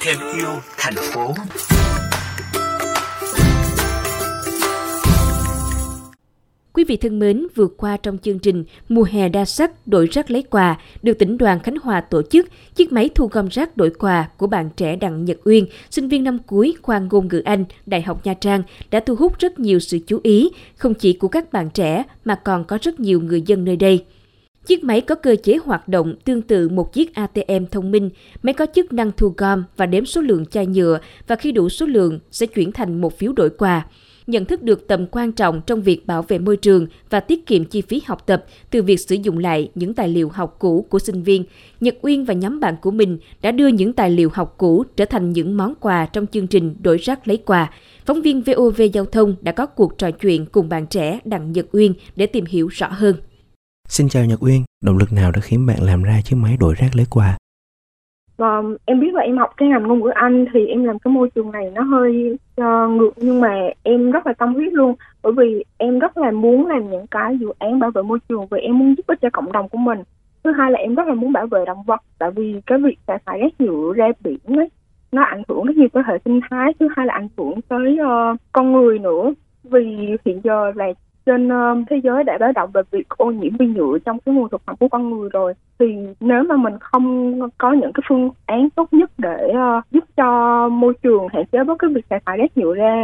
Thêm yêu thành phố Quý vị thân mến, vừa qua trong chương trình Mùa hè đa sắc đổi rác lấy quà được tỉnh đoàn Khánh Hòa tổ chức, chiếc máy thu gom rác đổi quà của bạn trẻ Đặng Nhật Uyên, sinh viên năm cuối khoa ngôn ngữ Anh, Đại học Nha Trang đã thu hút rất nhiều sự chú ý, không chỉ của các bạn trẻ mà còn có rất nhiều người dân nơi đây. Chiếc máy có cơ chế hoạt động tương tự một chiếc ATM thông minh. Máy có chức năng thu gom và đếm số lượng chai nhựa và khi đủ số lượng sẽ chuyển thành một phiếu đổi quà nhận thức được tầm quan trọng trong việc bảo vệ môi trường và tiết kiệm chi phí học tập từ việc sử dụng lại những tài liệu học cũ của sinh viên, Nhật Uyên và nhóm bạn của mình đã đưa những tài liệu học cũ trở thành những món quà trong chương trình Đổi rác lấy quà. Phóng viên VOV Giao thông đã có cuộc trò chuyện cùng bạn trẻ Đặng Nhật Uyên để tìm hiểu rõ hơn. Xin chào Nhật Uyên, động lực nào đã khiến bạn làm ra chiếc máy đổi rác lấy quà? và em biết là em học cái ngành ngôn ngữ Anh thì em làm cái môi trường này nó hơi uh, ngược nhưng mà em rất là tâm huyết luôn. Bởi vì em rất là muốn làm những cái dự án bảo vệ môi trường vì em muốn giúp ích cho cộng đồng của mình. Thứ hai là em rất là muốn bảo vệ động vật tại vì cái việc xả thải rác nhựa ra biển ấy nó ảnh hưởng rất nhiều tới hệ sinh thái thứ hai là ảnh hưởng tới uh, con người nữa. Vì hiện giờ là trên uh, thế giới đã báo động về việc ô nhiễm vi nhựa trong cái nguồn thực phẩm của con người rồi. Thì nếu mà mình không có những cái phương án tốt nhất để uh, giúp cho môi trường hạn chế bớt cái việc xả thải rác nhựa ra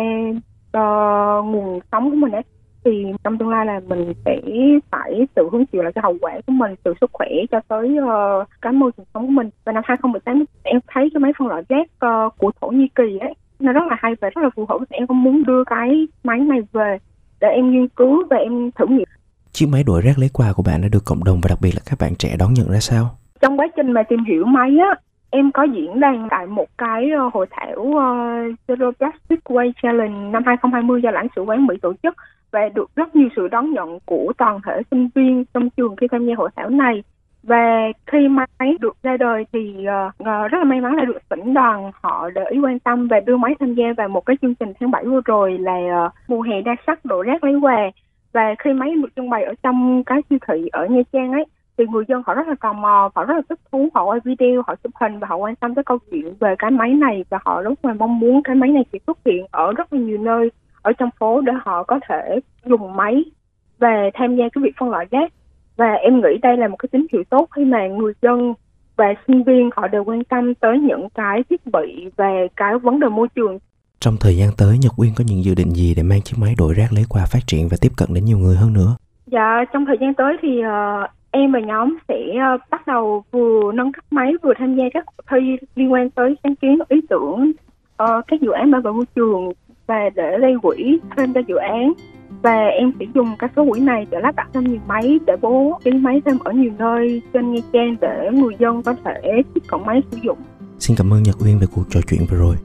uh, nguồn sống của mình ấy thì trong tương lai là mình sẽ phải tự hứng chịu lại cái hậu quả của mình từ sức khỏe cho tới uh, cái môi trường sống của mình. Và năm 2018 em thấy cái máy phân loại rác uh, của thổ nhĩ kỳ ấy nó rất là hay và rất là phù hợp em không muốn đưa cái máy này về để em nghiên cứu và em thử nghiệm. Chiếc máy đổi rác lấy quà của bạn đã được cộng đồng và đặc biệt là các bạn trẻ đón nhận ra sao? Trong quá trình mà tìm hiểu máy á, em có diễn đàn tại một cái uh, hội thảo uh, Zero Plastic Waste Challenge năm 2020 do lãnh sự quán Mỹ tổ chức và được rất nhiều sự đón nhận của toàn thể sinh viên trong trường khi tham gia hội thảo này và khi máy được ra đời thì uh, rất là may mắn là được tỉnh đoàn họ để ý quan tâm và đưa máy tham gia vào một cái chương trình tháng 7 vừa rồi là uh, mùa hè đa sắc đổ rác lấy quà. Và khi máy được trưng bày ở trong cái siêu thị ở Nha Trang ấy thì người dân họ rất là tò mò họ rất là thích thú họ quay video họ chụp hình và họ quan tâm tới câu chuyện về cái máy này. Và họ rất là mong muốn cái máy này sẽ xuất hiện ở rất là nhiều nơi ở trong phố để họ có thể dùng máy về tham gia cái việc phân loại rác và em nghĩ đây là một cái tín hiệu tốt khi mà người dân và sinh viên họ đều quan tâm tới những cái thiết bị về cái vấn đề môi trường. Trong thời gian tới, Nhật Uyên có những dự định gì để mang chiếc máy đổi rác lấy quà phát triển và tiếp cận đến nhiều người hơn nữa? Dạ, trong thời gian tới thì uh, em và nhóm sẽ uh, bắt đầu vừa nâng cấp máy vừa tham gia các cuộc thi liên quan tới sáng kiến ý tưởng uh, các dự án bảo vệ môi trường và để gây quỹ thêm cho dự án và em sẽ dùng các số quỹ này để lắp đặt thêm nhiều máy, để bố trí máy thêm ở nhiều nơi trên Nha Trang để người dân có thể tiếp cận máy sử dụng. Xin cảm ơn Nhật Uyên về cuộc trò chuyện vừa rồi.